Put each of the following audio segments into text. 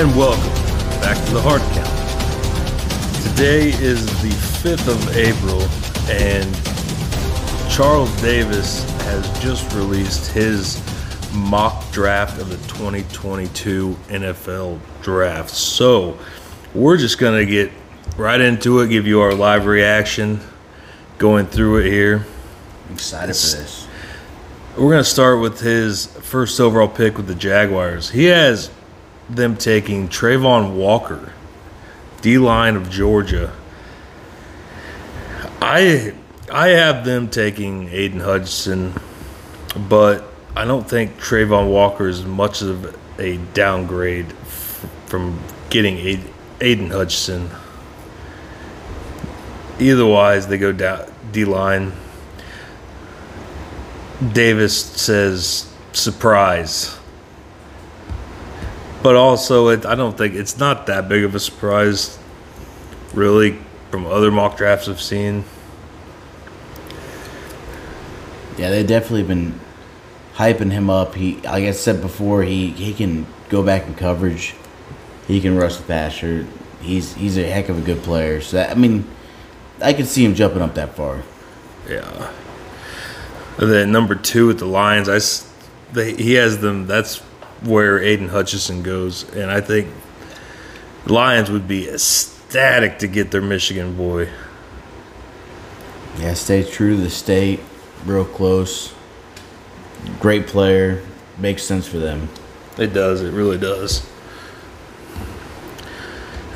And welcome back to the Hard Count. Today is the 5th of April, and Charles Davis has just released his mock draft of the 2022 NFL draft. So, we're just going to get right into it, give you our live reaction, going through it here. I'm excited for this. We're going to start with his first overall pick with the Jaguars. He has them taking Travon Walker, D line of Georgia. I I have them taking Aidan Hutchinson, but I don't think Travon Walker is much of a downgrade f- from getting Aidan Hutchinson. Either wise, they go down D line. Davis says surprise. But also, it, I don't think it's not that big of a surprise, really, from other mock drafts I've seen. Yeah, they've definitely been hyping him up. He, like I said before, he, he can go back in coverage. He can rush the passer. He's he's a heck of a good player. So that, I mean, I can see him jumping up that far. Yeah. And then number two with the Lions, I they, he has them. That's where Aidan Hutchinson goes, and I think Lions would be ecstatic to get their Michigan boy. Yeah, stay true to the state, real close. Great player, makes sense for them. It does. It really does.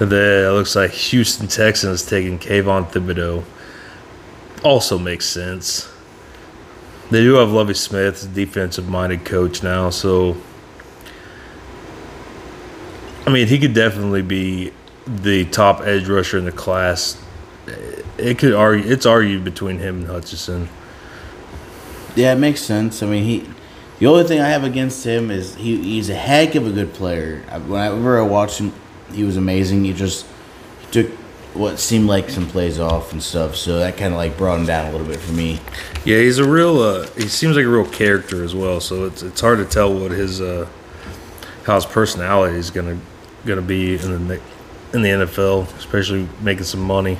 And then it looks like Houston Texans taking Kayvon Thibodeaux. Also makes sense. They do have Lovie Smith, defensive minded coach now, so I mean he could definitely be the top edge rusher in the class. It could argue it's argued between him and Hutchinson. Yeah, it makes sense. I mean he the only thing I have against him is he, he's a heck of a good player. Whenever I watched him, he was amazing. He just he took what seemed like some plays off and stuff. So that kind of like brought him down a little bit for me. Yeah, he's a real. Uh, he seems like a real character as well. So it's it's hard to tell what his uh, how his personality is gonna gonna be in the in the NFL, especially making some money.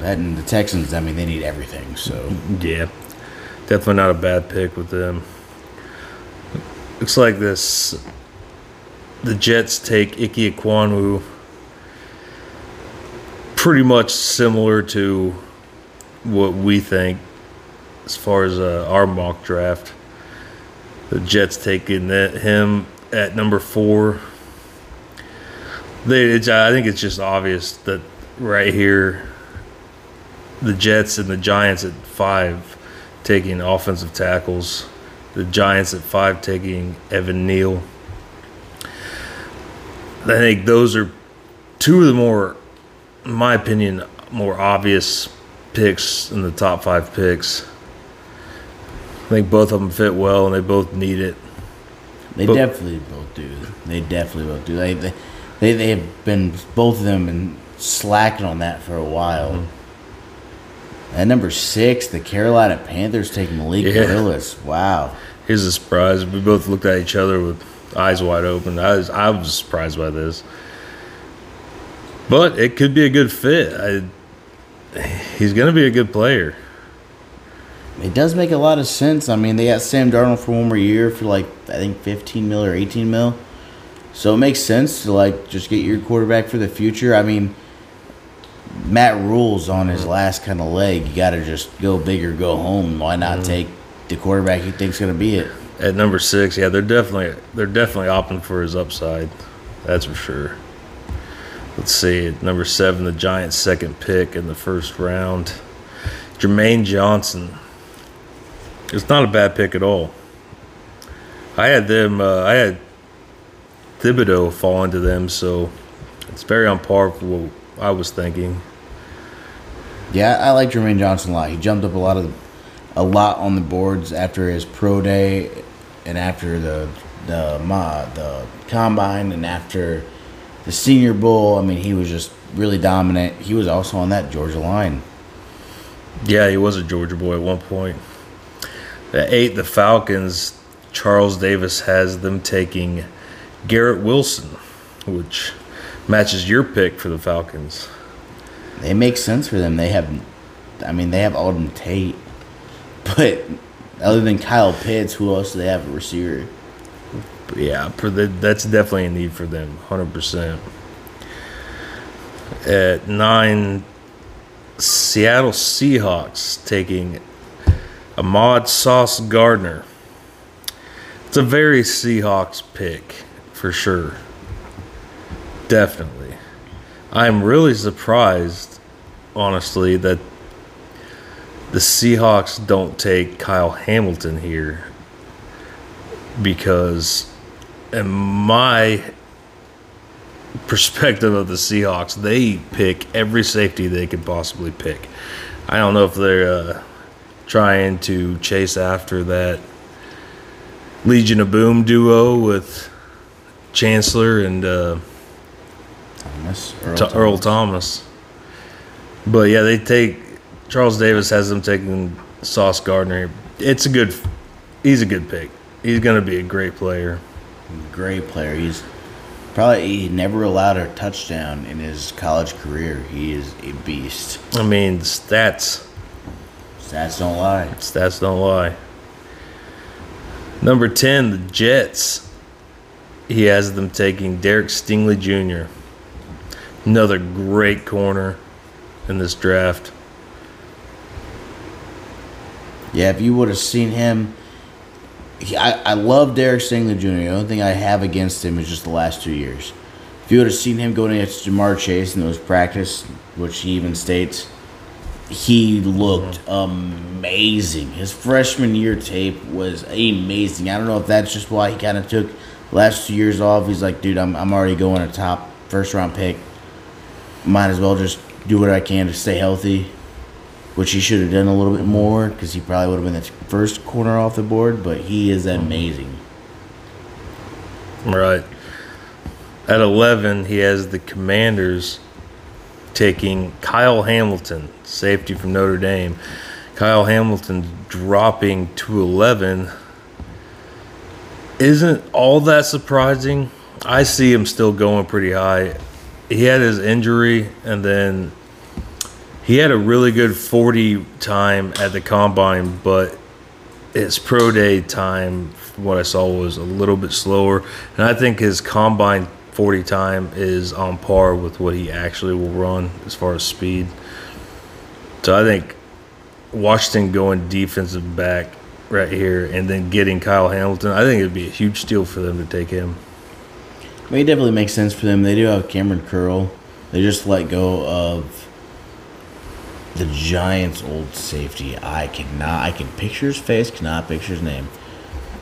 That and the Texans, I mean, they need everything. So yeah, definitely not a bad pick with them. Looks like this. The Jets take Ike Ekwonu pretty much similar to what we think as far as uh, our mock draft. The Jets taking that, him at number four. They, I think it's just obvious that right here, the Jets and the Giants at five taking offensive tackles. The Giants at five taking Evan Neal. I think those are two of the more in my opinion, more obvious picks in the top five picks. I think both of them fit well, and they both need it. They but, definitely both do. They definitely both do. They, they they they have been both of them been slacking on that for a while. Mm-hmm. At number six, the Carolina Panthers take Malik yeah. Willis. Wow, here's a surprise. We both looked at each other with eyes wide open. I was I was surprised by this. But it could be a good fit. I, he's going to be a good player. It does make a lot of sense. I mean, they got Sam Darnold for one more year for like I think 15 mil or 18 mil. So it makes sense to like just get your quarterback for the future. I mean, Matt Rhule's on his last kind of leg. You got to just go big or go home. Why not mm-hmm. take the quarterback you think's going to be it? At number six, yeah, they're definitely they're definitely opting for his upside. That's for sure. Let's see, At number seven, the Giants' second pick in the first round. Jermaine Johnson. It's not a bad pick at all. I had them. Uh, I had Thibodeaux fall into them, so it's very on par with what I was thinking. Yeah, I like Jermaine Johnson a lot. He jumped up a lot of, a lot on the boards after his pro day, and after the the the combine, and after the Senior Bowl, I mean, he was just really dominant. He was also on that Georgia line. Yeah, he was a Georgia boy at one point. At eight, the Falcons, Charles Davis has them taking Garrett Wilson, which matches your pick for the Falcons. They make sense for them. They have, I mean, they have Auden Tate, but other than Kyle Pitts, who else do they have a receiver? Yeah, for the, that's definitely a need for them, hundred percent. At nine, Seattle Seahawks taking Ahmad Sauce Gardner. It's a very Seahawks pick for sure. Definitely. I'm really surprised, honestly, that the Seahawks don't take Kyle Hamilton here because, in my perspective of the Seahawks, they pick every safety they could possibly pick. I don't know if they're uh, trying to chase after that Legion of Boom duo with Chancellor and uh, Thomas, Earl, T- Earl Thomas. But yeah, they take Charles Davis has them taking Sauce Gardner. It's a good. He's a good pick. He's going to be a great player. Great player. He's probably he never allowed a touchdown in his college career. He is a beast. I mean, stats Stats don't lie. stats don't lie. Number ten, the Jets. He has them taking Derek Stingley Jr. Another great corner in this draft. Yeah, if you would have seen him, he, I, I love Derek Stingley Jr. The only thing I have against him is just the last two years. If you would have seen him going against Ja'Marr Chase in those practice, which he even states, he looked mm-hmm. amazing. His freshman year tape was amazing. I don't know if that's just why he kind of took last two years off. He's like, dude, I'm, I'm already going a top first round pick. Might as well just do what I can to stay healthy which he should have done a little bit more because he probably would have been the first corner off the board. But he is mm-hmm. amazing. Right. At 11, he has the Commanders taking Kyle Hamilton, safety from Notre Dame. Kyle Hamilton dropping to 11 isn't all that surprising. I see him still going pretty high. He had his injury and then he had a really good 40 time at the combine, but his pro day time, what I saw, was a little bit slower. And I think his combine 40 time is on par with what he actually will run as far as speed. So I think Washington going defensive back right here and then getting Kyle Hamilton, I think it'd be a huge steal for them to take him. I mean, it definitely makes sense for them. They do have Kamren Curl. They just let go of the Giants' old safety. I cannot. I can picture his face. Cannot picture his name.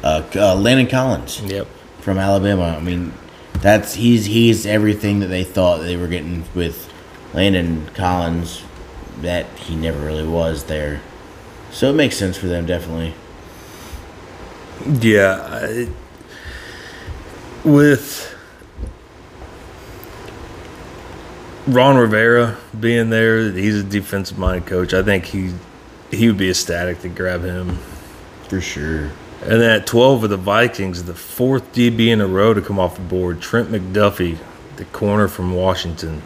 Uh, uh, Landon Collins Yep. from Alabama. I mean, that's he's he's everything that they thought they were getting with Landon Collins. That he never really was there. So it makes sense for them, definitely. Yeah. I, with Ron Rivera being there, he's a defensive minded coach. I think he he would be ecstatic to grab him. For sure. And then at 12 of the Vikings, the fourth DB in a row to come off the board, Trent McDuffie, the corner from Washington.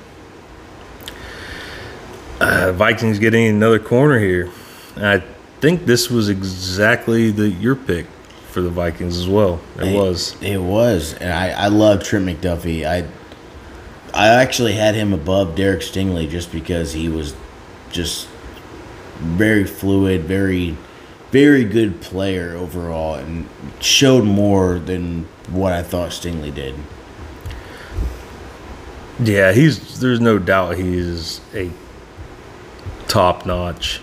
Uh, Vikings getting another corner here. And I think this was exactly the your pick for the Vikings as well. It was. It was, and I I love Trent McDuffie. I I actually had him above Derek Stingley just because he was just very fluid, very very good player overall, and showed more than what I thought Stingley did. Yeah, he's there's no doubt he's a top notch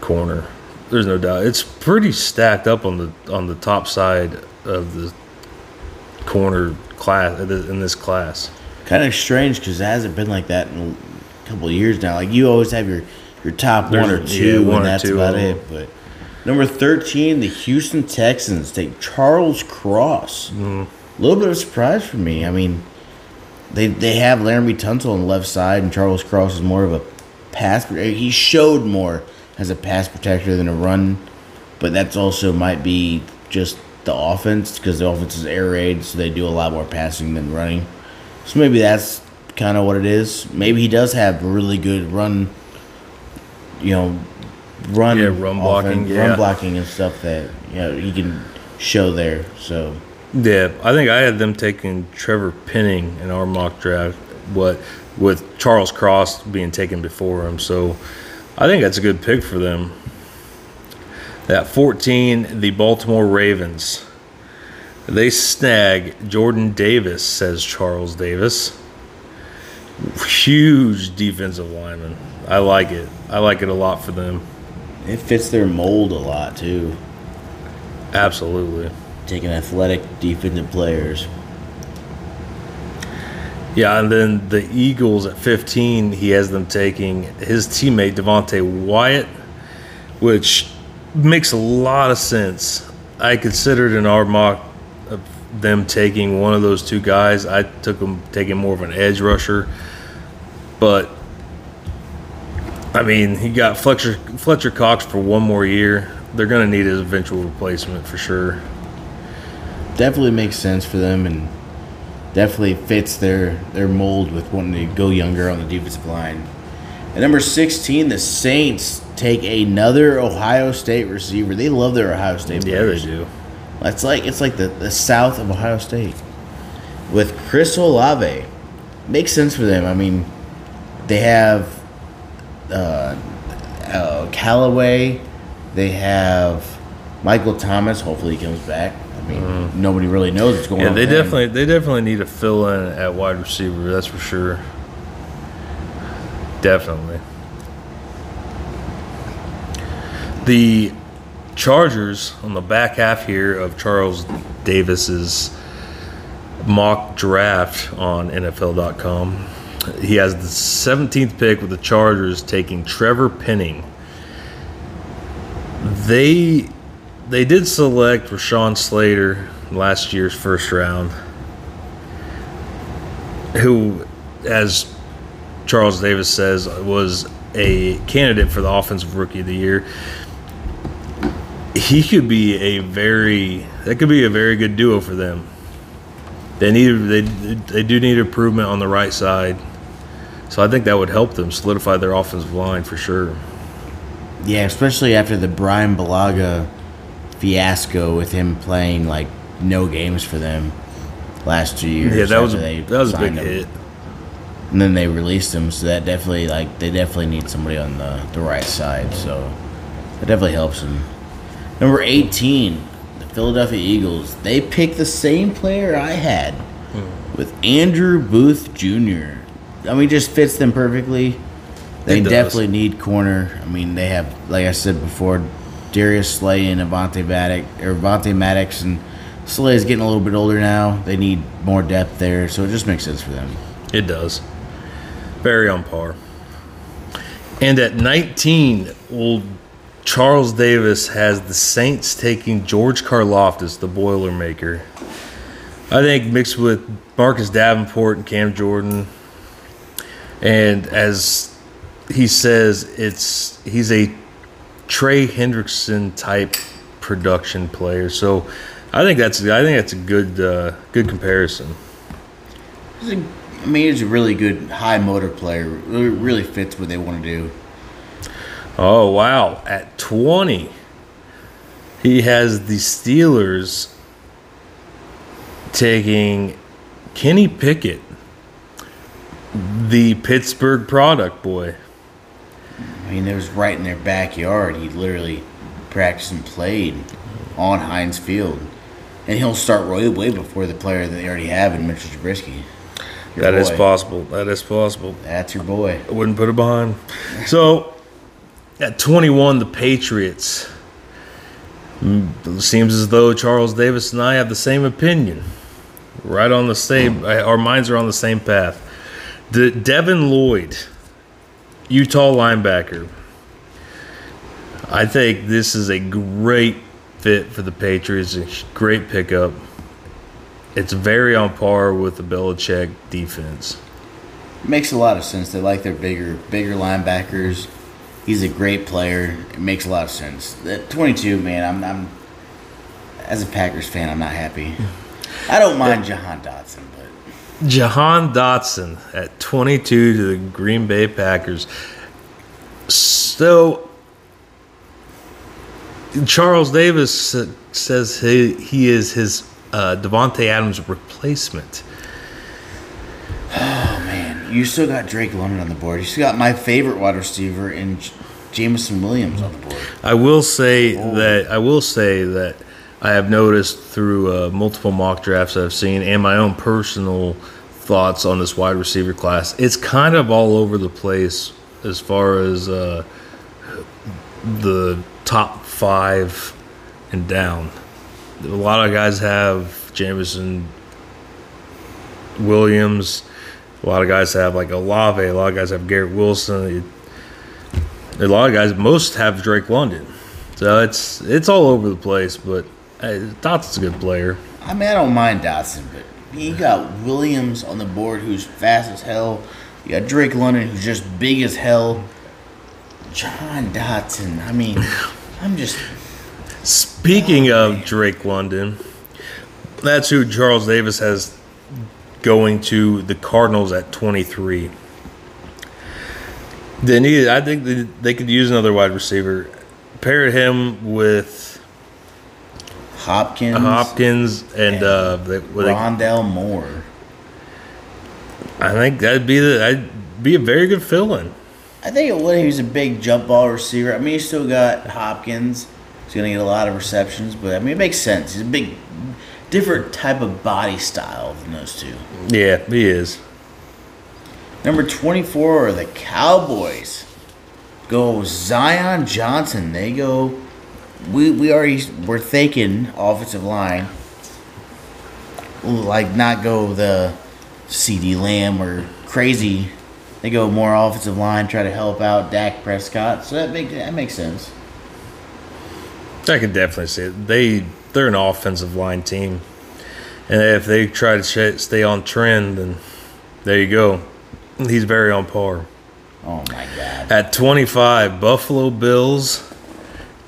corner. There's no doubt. It's pretty stacked up on the on the top side of the corner class in this class. Kind of strange because it hasn't been like that in a couple of years now. Like you always have your your top one or two, yeah, one and that's two about it. But number thirteen, the Houston Texans take Charles Cross. Mm-hmm. A little bit of a surprise for me. I mean, they they have Laremy Tunsil on the left side, and Charles Cross is more of a pass. He showed more as a pass protector than a run, but that's also might be just the offense because the offense is air raid, so they do a lot more passing than running. So maybe that's kind of what it is. Maybe he does have really good run, you know, run, Yeah, run blocking, offense- yeah. run blocking and stuff that you know he can show there. So Yeah, I think I had them taking Trevor Penning in our mock draft, what with Charles Cross being taken before him. So I think that's a good pick for them. That 14, the Baltimore Ravens. They snag Jordan Davis, says Charles Davis. Huge defensive lineman. I like it. I like it a lot for them. it fits their mold a lot too. Absolutely. Taking athletic defensive players. Yeah, and then the Eagles at 15, he has them taking his teammate Devonte Wyatt, which makes a lot of sense. I considered in our mock of them taking one of those two guys. I took them taking more of an edge rusher, but I mean, he got Fletcher Fletcher Cox for one more year. They're going to need his eventual replacement for sure. Definitely makes sense for them and definitely fits their their mold with wanting to go younger on the defensive line. At number 16, the Saints take another Ohio State receiver. They love their Ohio State Yeah, they do. It's like it's like the, the south of Ohio State. With Chris Olave. Makes sense for them. I mean, they have uh, uh, Callaway. They have Michael Thomas. Hopefully he comes back. I mean, mm. nobody really knows what's going Yeah, on. they definitely they definitely need to fill in at wide receiver. That's for sure. Definitely. The Chargers on the back half here of Charles Davis's mock draft on NFL.com. He has the 17th pick with the Chargers taking Trevor Penning. They they did select Rashawn Slater last year's first round, who, as Charles Davis says, was a candidate for the offensive rookie of the year. He could be a very that could be a very good duo for them. They need they they do need improvement on the right side, so I think that would help them solidify their offensive line for sure. Yeah, especially after the Bryan Bulaga fiasco with him playing like no games for them last two years. Yeah, that was a, that was a big him. hit. And then they released him, so that definitely like they definitely need somebody on the, the right side. So that definitely helps them. Number eighteen, the Philadelphia Eagles. They picked the same player I had hmm. with Andrew Booth Jr. I mean, just fits them perfectly. They definitely need corner. I mean, they have, like I said before, Darius Slay and Avonte Maddox, or Avonte Maddox, and Slay is getting a little bit older now. They need more depth there, so it just makes sense for them. It does. Very on par. And at 19, old Charles Davis has the Saints taking George Karlaftis, the Boilermaker. I think mixed with Marcus Davenport and Cam Jordan. And as he says, it's he's a Trey Hendrickson type production player. So I think that's I think that's a good uh, good comparison. A- I mean, he's a really good high motor player. Really, really fits what they want to do. Oh wow! At twenty, he has the Steelers taking Kenny Pickett, the Pittsburgh product boy. I mean, it was right in their backyard. He literally practiced and played on Heinz Field, and he'll start way way before the player that they already have in Mitchell Trubisky. That is boy. possible. That is possible. That's your boy. I wouldn't put it behind. So, at 21, the Patriots. Mm, Seems as though Charles Davis and I have the same opinion. Right on the same, our minds are on the same path. De- Devin Lloyd, Utah linebacker. I think this is a great fit for the Patriots. A great pickup. It's very on par with the Belichick defense. Makes a lot of sense. They like their bigger, bigger linebackers. He's a great player. It makes a lot of sense. At 22, man, I'm, I'm as a Packers fan, I'm not happy. I don't mind Jahan Dotson, but Jahan Dotson at 22 to the Green Bay Packers. So Charles Davis says he, he is his uh, Davante Adams replacement. Oh man, you still got Drake London on the board. You still got my favorite wide receiver in J- Jameson Williams on the board. I will say that I will say that I have noticed through uh, multiple mock drafts I've seen and my own personal thoughts on this wide receiver class. It's kind of all over the place as far as uh, the top five and down. A lot of guys have Jameson Williams. A lot of guys have like Olave. A lot of guys have Garrett Wilson. A lot of guys, most have Drake London. So it's it's all over the place, but hey, Dotson's a good player. I mean, I don't mind Dotson, but you got Williams on the board who's fast as hell. You got Drake London who's just big as hell. Jahan Dotson. I mean, I'm just. Speaking of Drake London, that's who Charles Davis has going to the Cardinals at 23. They need. I think they, they could use another wide receiver. Pair him with Hopkins. Hopkins and, uh, they, what they- Rondale Moore. I think that'd be the. That'd be a very good fill-in. I think it would. He was a big jump ball receiver. I mean, he's still got Hopkins. He's going to get a lot of receptions, but I mean, it makes sense. He's a big, different type of body style than those two. Yeah, he is. Number 24 are the Cowboys. Go Zion Johnson. They go. We, we already were thinking offensive line. Like, not go the CeeDee Lamb or crazy. They go more offensive line, try to help out Dak Prescott. So that, make, that makes sense. I can definitely see it. They they're an offensive line team, and if they try to stay on trend, then there you go. He's very on par. Oh my God. At 25, Buffalo Bills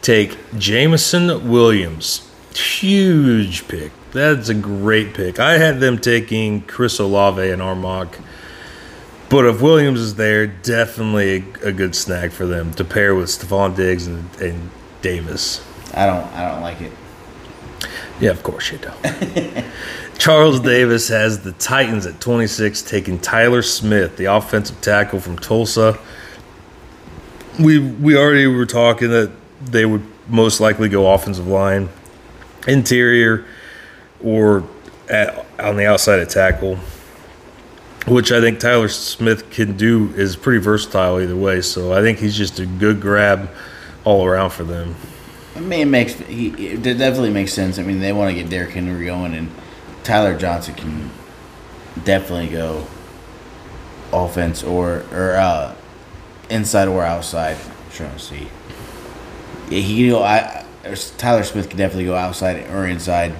take Jameson Williams. Huge pick. That's a great pick. I had them taking Chris Olave and our. But if Williams is there, definitely a, a good snag for them to pair with Stefon Diggs and, and Davis. I don't I don't like it. Yeah, of course you don't. Charles Davis has the Titans at 26, taking Tyler Smith, the offensive tackle from Tulsa. We we already were talking that they would most likely go offensive line, interior, or at, on the outside of tackle, which I think Tyler Smith can do is pretty versatile either way. So I think he's just a good grab all around for them. I mean, it makes he it definitely makes sense. I mean, they want to get Derrick Henry going, and Tyler Johnson can definitely go offense or or uh, inside or outside. I'm trying to see. Yeah, he can go. I Tyler Smith can definitely go outside or inside.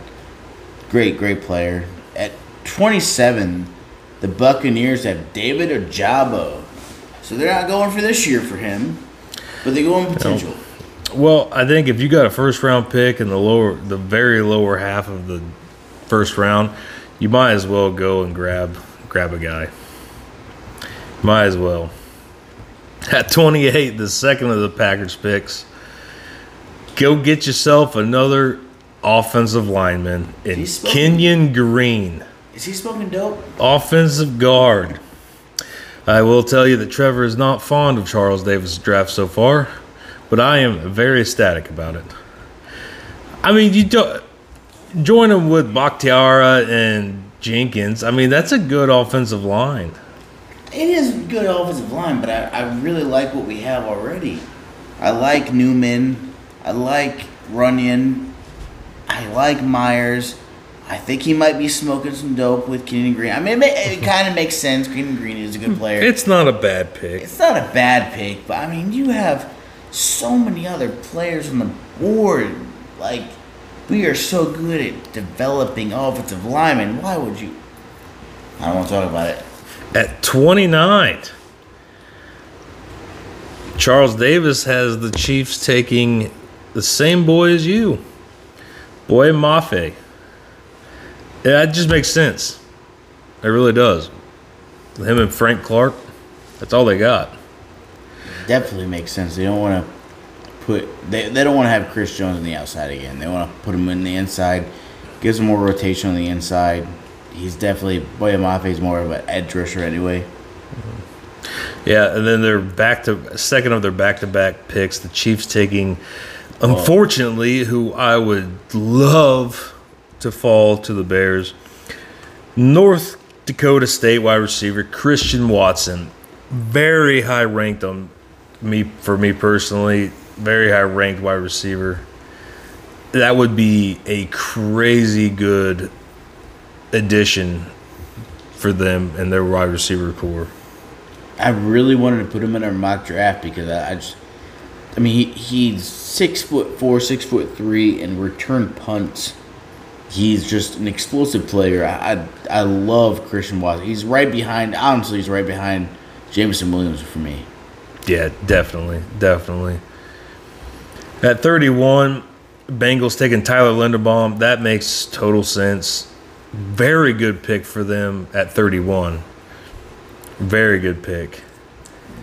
Great, great player. At 27, the Buccaneers have David Ojabo. So they're not going for this year for him, but they go in potential. Well, I think if you got a first round pick in the lower, the very lower half of the first round, you might as well go and grab grab a guy. Might as well. At 28, the second of the Packers picks, go get yourself another offensive lineman in Kenyon Green, Is he smoking dope? offensive guard. I will tell you that Trevor is not fond of Charles Davis' draft so far, but I am very ecstatic about it. I mean, you don't join him with Bakhtiari and Jenkins. I mean, that's a good offensive line. It is a good offensive line, but I, I really like what we have already. I like Newman. I like Runyan. I like Myers. I think he might be smoking some dope with Kenyon Green. I mean, it, it kind of makes sense. Kenyon Green is a good player. It's not a bad pick. It's not a bad pick, but I mean, you have so many other players on the board. Like, we are so good at developing offensive linemen. Why would you? I don't want to talk about it. At 29, Charles Davis has the Chiefs taking the same boy as you, Boye Mafe. That just makes sense. It really does. Him and Frank Clark, that's all they got. Definitely makes sense. They don't want to put they, they don't want to have Chris Jones on the outside again. They want to put him in the inside, gives him more rotation on the inside. He's definitely Boye Mafe is more of an edge rusher anyway. Yeah, and then they're back to second of their back to back picks. The Chiefs taking, unfortunately, who I would love to fall to the Bears. North Dakota State wide receiver Christian Watson, very high ranked on me for me personally. Very high ranked wide receiver. That would be a crazy good addition for them and their wide receiver core. I really wanted to put him in our mock draft because I, I just, I mean, he, he's six foot four, six foot three, and return punts. He's just an explosive player. I, I, I love Christian Watson. He's right behind. Honestly, he's right behind Jameson Williams for me. Yeah, definitely, definitely. At 31, Bengals taking Tyler Linderbaum. That makes total sense. Very good pick for them at 31. Very good pick.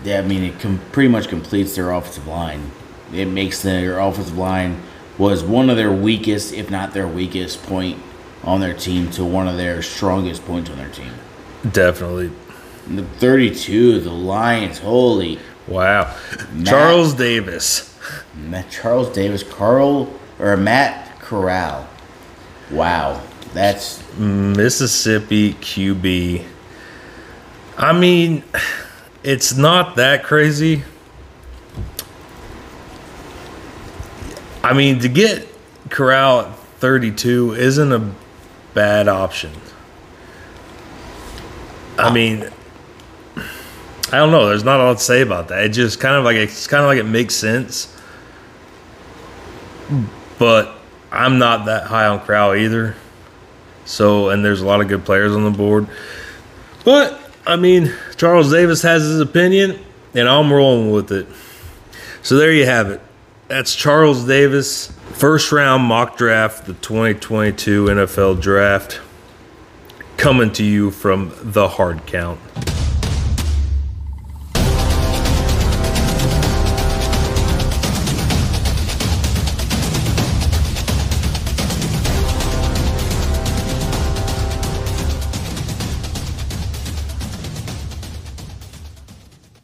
Yeah, I mean, it com- pretty much completes their offensive line. It makes their offensive line was one of their weakest, if not their weakest point on their team, to one of their strongest points on their team. Definitely. The 32, the Lions, holy. Wow. Matt- Charles Davis. Matt Charles Davis, Carl, or Matt Corral. Wow. That's Mississippi QB. I mean, it's not that crazy. I mean, to get Corral at 32 isn't a bad option. I mean, I don't know. There's not a lot to say about that. It just kind of like it's kind of like it makes sense. But I'm not that high on Corral either. So, and there's a lot of good players on the board. But, I mean, Charles Davis has his opinion, and I'm rolling with it. So, there you have it. That's Charles Davis, first round mock draft, the 2022 NFL draft, coming to you from the hard count.